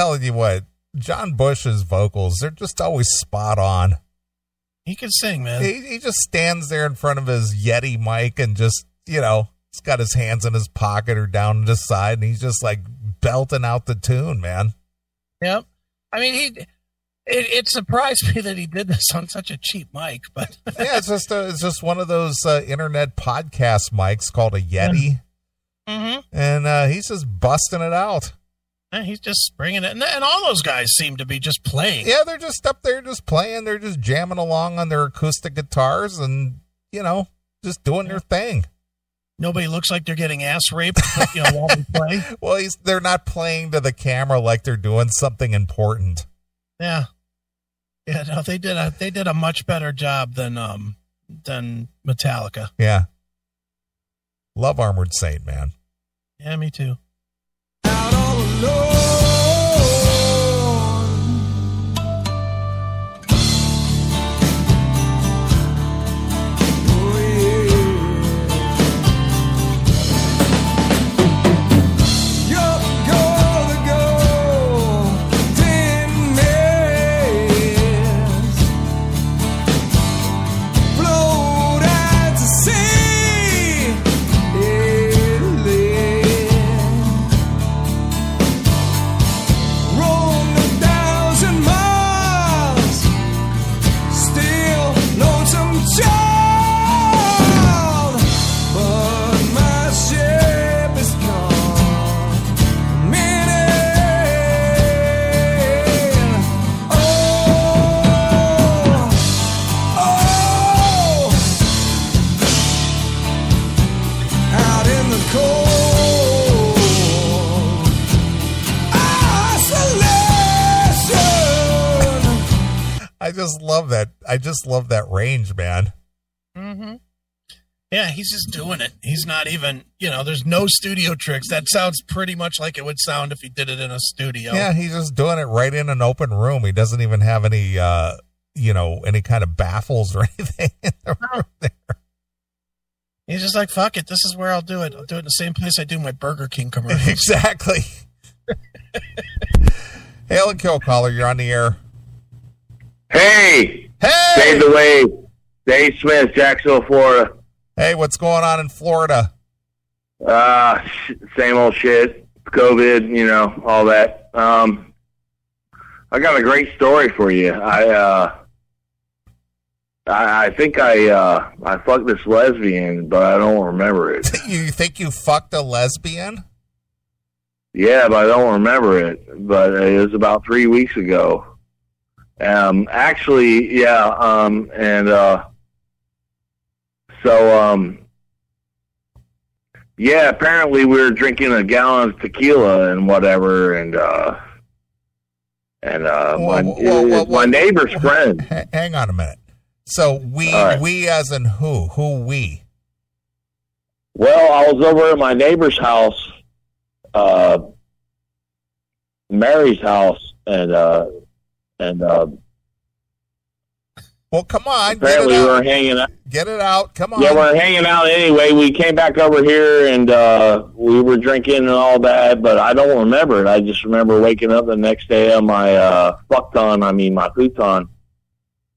telling you what, John Bush's vocals, they're just always spot on. He can sing, man. He, he just stands there in front of his Yeti mic and just, you know, he's got his hands in his pocket or down to his side and he's just like belting out the tune, man. Yep. I mean, he. It, it surprised me that he did this on such a cheap mic, but Yeah, it's just a, it's just one of those uh, internet podcast mics called a Yeti, Mhm. and uh, he's just busting it out. Eh, he's just bringing it. And, and all those guys seem to be just playing. Yeah, they're just up there, just playing. They're just jamming along on their acoustic guitars, and you know, just doing their thing. Nobody looks like they're getting ass raped, you know, while they play. Well, he's, they're not playing to the camera like they're doing something important. Yeah. Yeah, no, they did a they did a much better job than um than Metallica. Yeah. Love Armored Saint, man. Yeah, me too. Still I just love that. I just love that range, man. Mm-hmm. Yeah, he's just doing it. He's not even, you know, there's no studio tricks. That sounds pretty much like it would sound if he did it in a studio. Yeah, he's just doing it right in an open room. He doesn't even have any, uh, you know, any kind of baffles or anything in the room there. He's just like, fuck it. This is where I'll do it. I'll do it in the same place I do my Burger King commercials. exactly. Hail and kill caller, you're on the air. Hey, Hey, save the way. Dave Smith, Jacksonville, Florida. hey, what's going on in Florida? Uh, same old shit. COVID, you know, all that. Um, I got a great story for you. I, uh, I, I think I, uh, I fucked this lesbian, but I don't remember it. You think you fucked a lesbian? Yeah, but I don't remember it. But it was about three weeks ago. Um, actually, yeah. Um, and uh, so, um, yeah. Apparently, we were drinking a gallon of tequila and whatever, and uh, and uh, Whoa, my, whoa, whoa, whoa, my neighbor's friend. Hang on a minute. So we, right. we as in who? Who we? Well, I was over at my neighbor's house, uh, Mary's house, and uh, and uh, Well, come on, get apparently it we were out. hanging out. Get it out. Come on. Yeah, we're hanging out anyway. We came back over here and uh, we were drinking and all that, but I don't remember it. I just remember waking up the next day on my uh, futon, I mean my futon,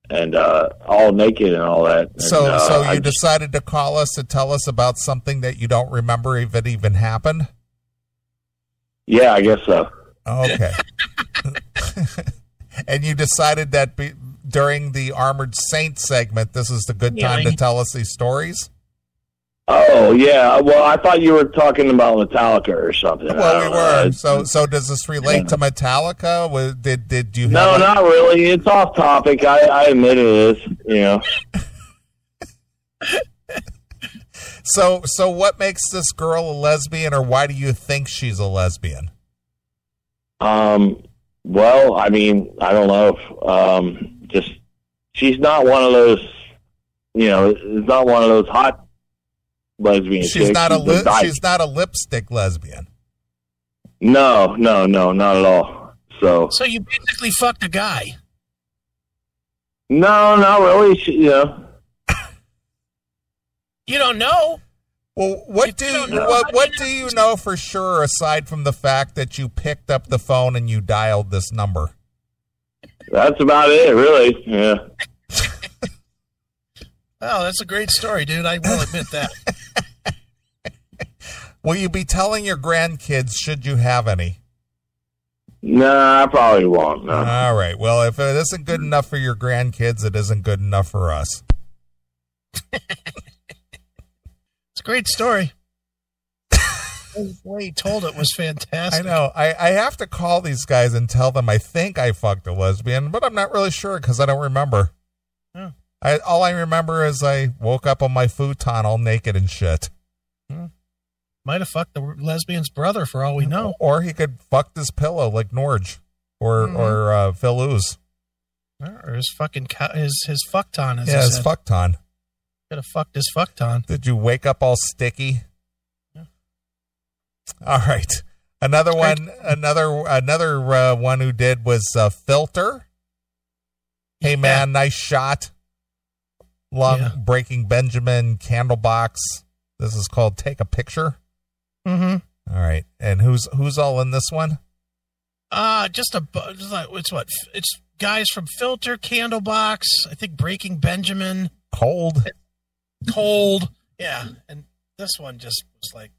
and uh, all naked and all that. And, So, uh, so I you just- decided to call us to tell us about something that you don't remember if it even happened. yeah, I guess so. Okay. and you decided that be, during the Armored Saint segment, this is the good Yeah, time to tell us these stories. Oh yeah, well I thought you were talking about Metallica or something. Well, we don't know. were. So, so does this relate to Metallica? Was, did did you? No, a- not really. It's off topic. I, I admit it is. You know. So, so what makes this girl a lesbian, or why do you think she's a lesbian? Um. Well, I mean, I don't know. If, um. Just she's not one of those. You know, it's not one of those hot lesbian. She's chicks. not a li- she's not a lipstick lesbian. No, no, no, not at all. So So you basically fucked a guy. no, not really. She, you know. You don't know. Well, what do don't what what do you know for sure aside from the fact that you picked up the phone and you dialed this number? That's about it, really. Yeah. Oh, that's a great story, dude. I will admit that. Will you be telling your grandkids should you have any? Nah, I probably won't. No. All right. Well, if it isn't good enough for your grandkids, it isn't good enough for us. A great story. the way he told it was fantastic. I know. I, I have to call these guys and tell them I think I fucked a lesbian, but I'm not really sure because I don't remember. Yeah. I all I remember is I woke up on my futon all naked and shit. Might have fucked the lesbian's brother for all we know. Or he could fuck this pillow like Norge or Mhm. or uh, Phil Ooze. Or his fucking co- his his fuckton. As Yeah, his fuckton. Could have fucked his fuckton. Did you wake up all sticky? Yeah. All right. Another one. Another another uh, one who did was uh, filter. Hey man, nice shot. Long Yeah. breaking Benjamin Candlebox. This is called take a picture. Mm-hmm. All right, and who's who's all in this one? Uh just a just like it's what it's guys from Filter, Candlebox, I think Breaking Benjamin, Cold. Cold, yeah, and this one just was like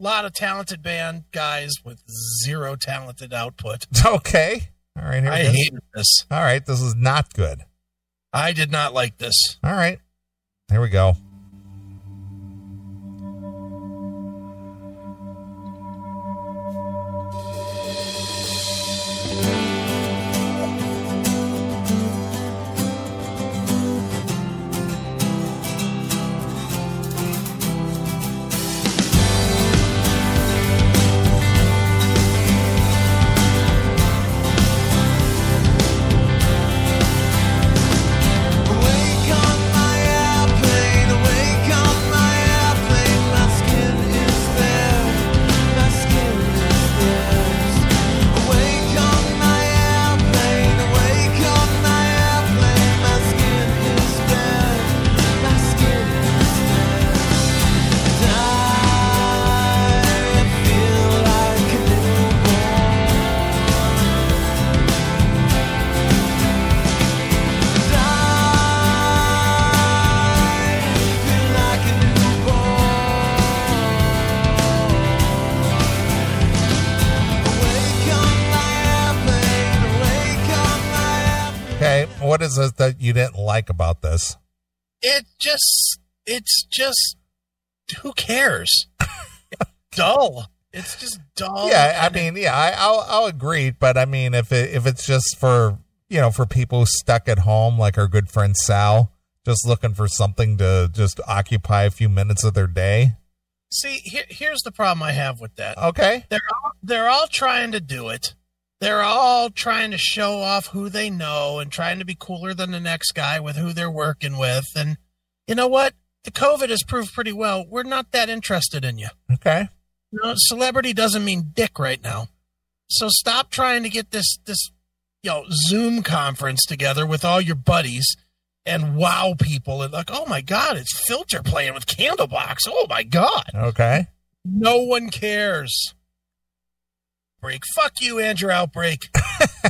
a lot of talented band guys with zero talented output. Okay. All right. Here I is. hated this. All right. This is not good. I did not like this. All right. Here we go. Is it that you didn't like about this? It just it's just who cares? dull. It's just dull. yeah, I mean, yeah, I, I'll I'll agree, but I mean, if it if it's just for you know for people stuck at home, like our good friend Sal, just looking for something to just occupy a few minutes of their day. See, here, here's the problem I have with that. Okay. They're all, they're all trying to do it. They're all trying to show off who they know and trying to be cooler than the next guy with who they're working with. And you know what? The COVID has proved pretty well. We're not that interested in you. Okay. You know, celebrity doesn't mean dick right now. So stop trying to get this this you know Zoom conference together with all your buddies and wow people and like, oh my god, it's filter playing with Candlebox. Oh my god. Okay. No one cares. Break. Fuck you, Andrew Outbreak.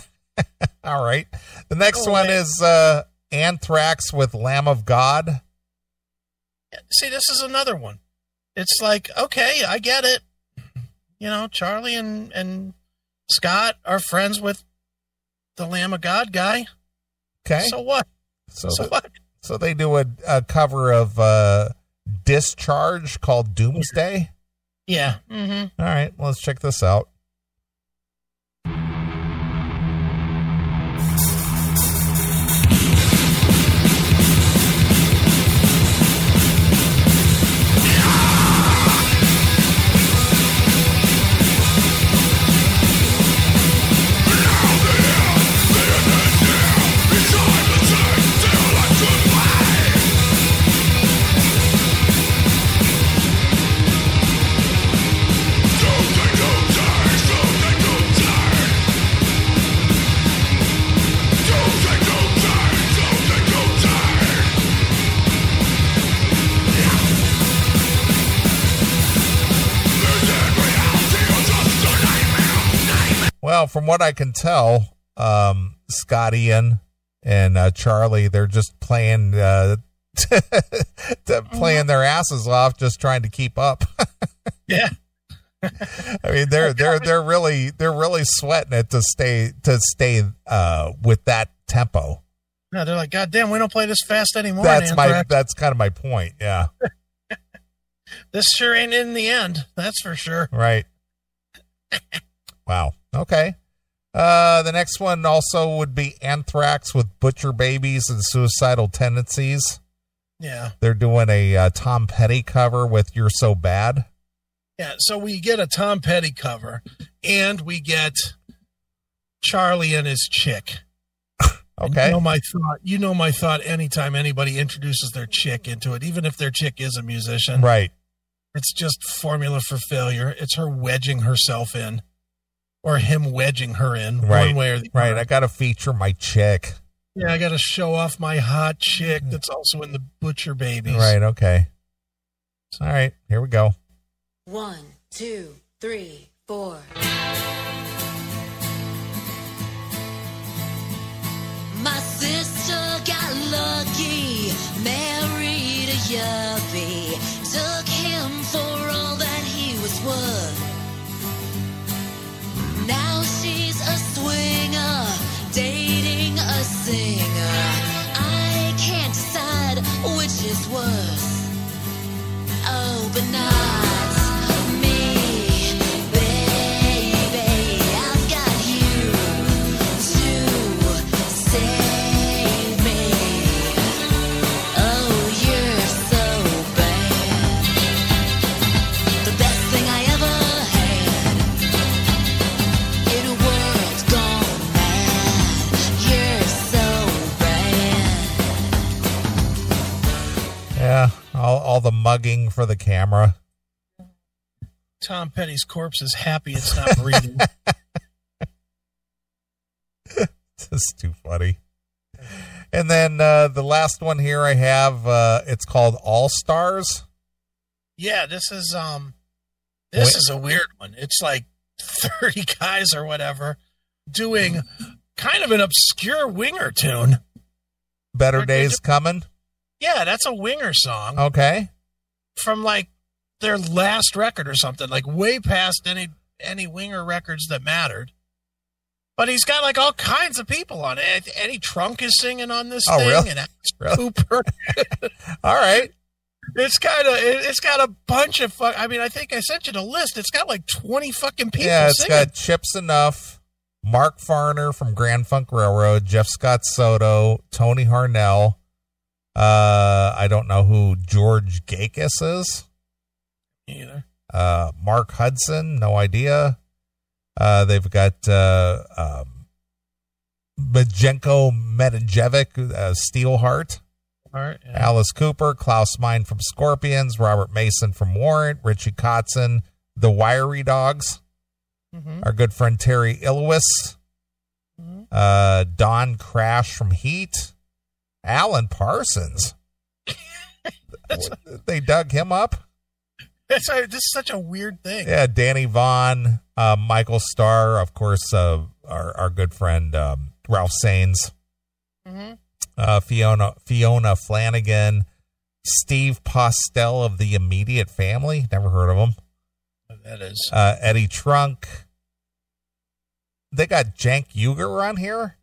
All right. The next Oh, one man. is uh Anthrax with Lamb of God. See, this is another one. It's like, okay, I get it. You know, Charlie and and Scott are friends with the Lamb of God guy. Okay. So what? So So th- what? so they do a, a cover of uh Discharge called Doomsday. Yeah. Mm-hmm. All right, let's check this out. Well, from what I can tell, um, Scott Ian and uh, Charlie, they're just playing uh, to playing their asses off, just trying to keep up. Yeah. I mean, they're they're they're really they're really sweating it to stay to stay uh, with that tempo. No, they're like, God damn, we don't play this fast anymore. That's my that's kind of my point. Yeah, This sure ain't in the end. That's for sure. right. Wow. Okay. Uh, the next one also would be Anthrax with Butcher Babies and Suicidal Tendencies. Yeah. They're doing a uh, Tom Petty cover with "You're So Bad." Yeah. So we get a Tom Petty cover and we get Charlie and his chick. Okay. You know my thought. You know my thought. Anytime anybody introduces their chick into it, even if their chick is a musician, Right. it's just formula for failure. It's her wedging herself in, or him wedging her in, Right. one way or the other. Right. other. I got to feature my chick. yeah, I got to show off my hot chick that's also in the Butcher Babies. Right. Okay. All right. Here we go. One, two, three, four. My sister got lucky, married a yuppie, she's a swinger, dating a singer. I can't decide which is worse. Oh, but not All all the mugging for the camera. Tom Petty's corpse is happy it's not breathing. This is too funny. And then uh, the last one here I have, uh, it's called All Stars. yeah, this is um, this Wait. is a weird one. It's like thirty guys or whatever doing kind of an obscure winger tune. Better Days Coming. Yeah, that's a winger song Okay. from like their last record or something, like way past any any winger records that mattered. But he's got like all kinds of people on it. Eddie Trunk is singing on this Oh, thing, really? and Alice Really? Cooper. All right. It's kind of it, it's got a bunch of fuck. I mean, I think I sent you the list. It's got like twenty fucking people. yeah, it's singing. got Chip Z'Nuff, Mark Farner from Grand Funk Railroad, Jeff Scott Soto, Tony Harnell. Uh, I don't know who George Gakis is. either. Uh, Mark Hudson, no idea. Uh, they've got uh, um, Miljenko Matijevic, uh, Steelheart, right. yeah. Alice Cooper, Klaus Meine from Scorpions, Robert Mason from Warrant, Richie Kotzen, the Winery Dogs, Mhm. our good friend Terry Ilous, Mhm. uh, Don Crash from Heat, Alan Parsons. they dug him up. It's a, this is such a weird thing. Yeah, Danny Vaughn, uh, Michael Starr, of course, uh, our our good friend um, Ralph Saenz, Mhm. uh, Fiona Fiona Flanagan, Steve Postell of the Immediate Family. Never heard of him. That is. Uh, Eddie Trunk. They got Cenk Uygur on here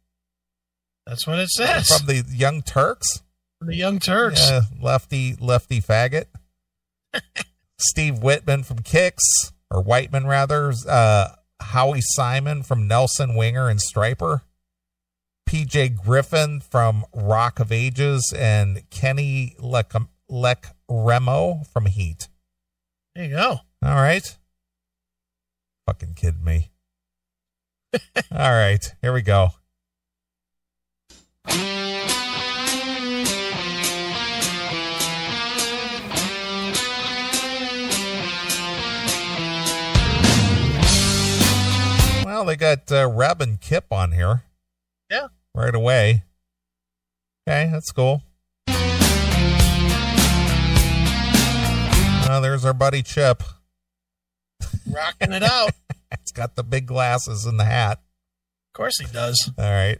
That's what it says. from the Young Turks. the Young Turks. Yeah, lefty lefty faggot. Steve Whitman from Kix or Whiteman rather. Uh, Howie Simon from Nelson Winger and Stryper. PJ Griffin from Rock of Ages and Kenny Lec, Lec Remo from Heat. There you go. All right. Fucking kidding me. All right, here we go. Well, they got uh, Reb and Kip on here Yeah. right away. Okay, that's cool. Oh, there's our buddy Chip. Rocking it out. It's got the big glasses and the hat. Of course he does. All right.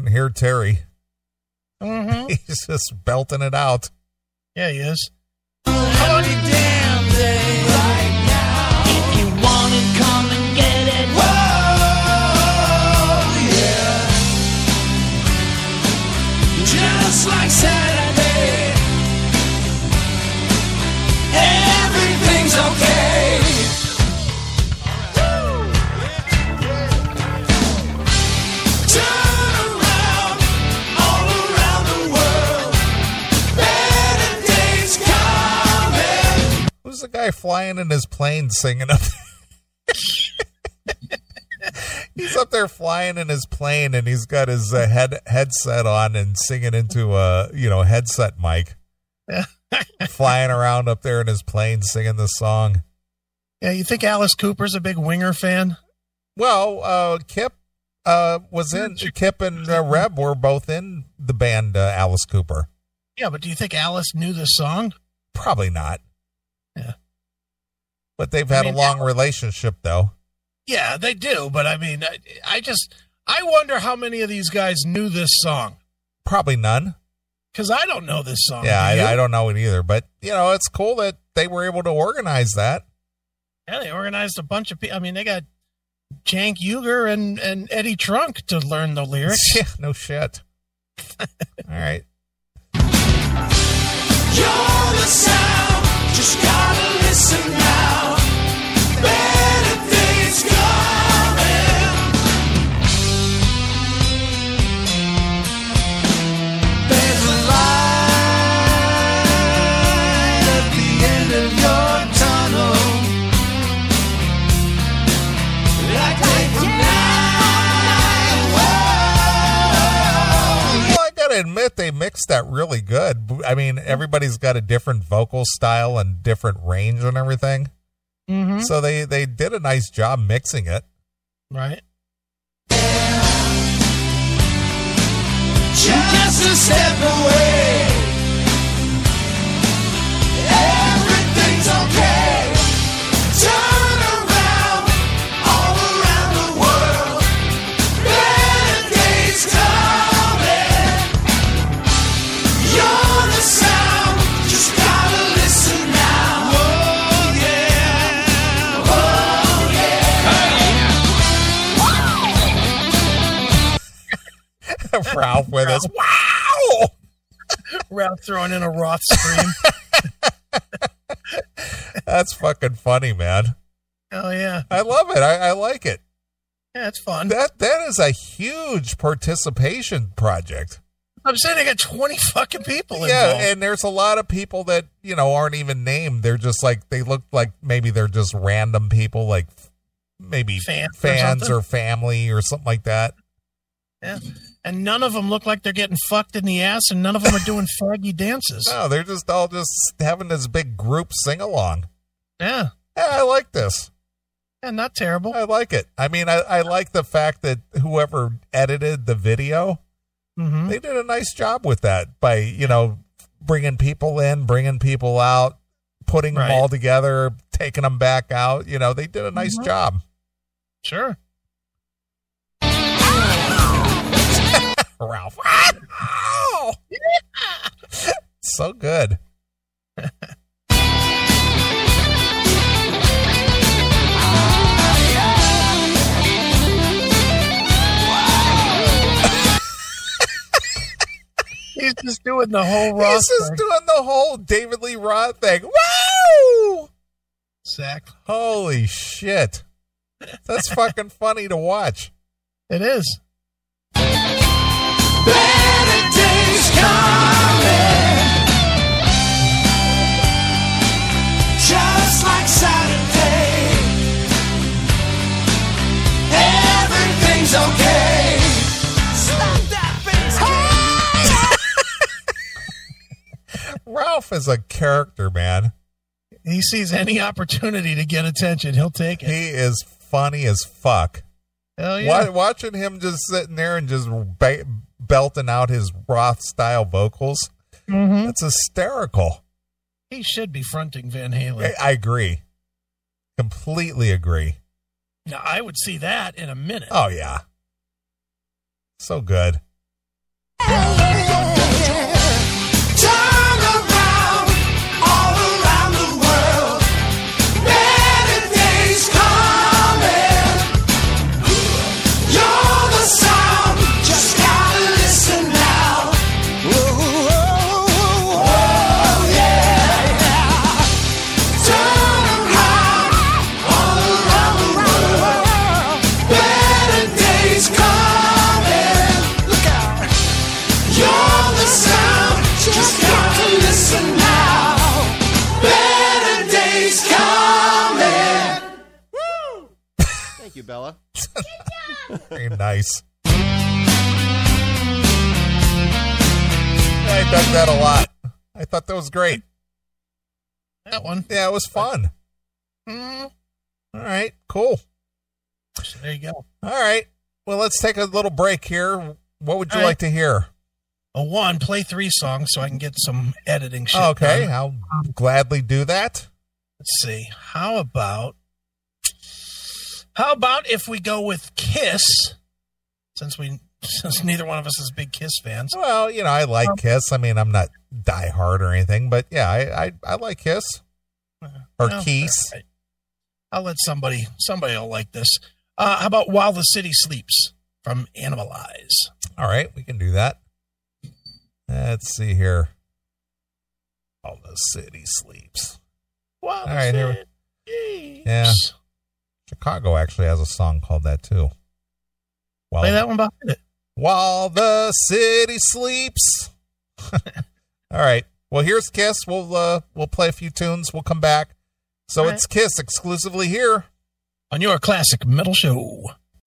can hear Terry. Mm-hmm. He's just belting it out. Yeah, he is. Hold it down, Who's guy flying in his plane singing up He's up there flying in his plane and he's got his uh, head headset on and singing into a, you know, headset mic. flying around up there in his plane singing this song. Yeah, you think Alice Cooper's a big Winger fan? Well, uh, Kip uh, was in Kip and uh, Reb were both in the band uh, Alice Cooper. Yeah, but do you think Alice knew this song? Probably not. Yeah. But they've had I mean, a long relationship though. Yeah, they do. But I mean, I, I just, I wonder how many of these guys knew this song. Probably none. Because I don't know this song. Yeah, Do? I, I don't know it either. But you know, it's cool that they were able to organize that. Yeah, they organized a bunch of people. I mean, they got Cenk Uygur and, and Eddie Trunk to learn the lyrics. Yeah, no shit. All right. You're the sound, just gotta listen now. I they mixed that really good. I mean, everybody's got a different vocal style and different range and everything. Mm-hmm. So they they did a nice job mixing it. Right. Just a step away. Ralph with us. Wow. Ralph throwing in a Roth scream. That's fucking funny, man. oh yeah, I love it. I, I like it. yeah, it's fun. That that is a huge participation project. I'm saying they got 20 fucking people involved. Yeah, and there's a lot of people that you know aren't even named. They're just like they look like maybe they're just random people, like maybe Fans or fans something. or family or something like that. yeah. And none of them look like they're getting fucked in the ass, and none of them are doing faggy dances. No, they're just all just having this big group sing along. Yeah. Yeah, I like this. Yeah, not terrible. I like it. I mean, I, I like the fact that whoever edited the video, Mm-hmm. they did a nice job with that by you know bringing people in, bringing people out, putting Right. them all together, taking them back out. You know, they did a nice Mhm. job. Sure. Ralph. Ah, Ow! so good. He's just doing the whole Roth He's just thing. doing the whole David Lee Roth thing. Woo! Exactly. Holy shit. That's fucking funny to watch. It is. Ralph is a character, man. He sees any opportunity to get attention, he'll take it. He is funny as fuck. Hell yeah. Wa- watching him just sitting there and just ba- belting out his Roth style vocals, Mhm. that's hysterical. He should be fronting Van Halen. I, I agree. Completely agree. Now, I would see that in a minute. Oh, yeah. So good. Very nice. I dug that a lot. I thought that was great. That one. Yeah, it was fun. Mm, All right, cool. so there you go. All right. Well, let's take a little break here. What would you All right. like to hear? A one, play three songs so I can get some editing shit. Okay, done. I'll gladly do that. Let's see. How about how about if we go with Kiss? Since we since neither one of us is big Kiss fans. Well, you know, I like Kiss. I mean, I'm not die hard or anything, but yeah, I I, I like Kiss or all right. I'll let somebody somebody will like this. Uh, how about While the City Sleeps from Animalize? All right, we can do that. Let's see here. All the city sleeps. While All right, here we- Yeah. Chicago actually has a song called that too. While, Play that one behind it. While the city sleeps. All right. Well, here's Kiss. We'll uh we'll play a few tunes. We'll come back. So All right. it's Kiss exclusively here. On your classic metal show.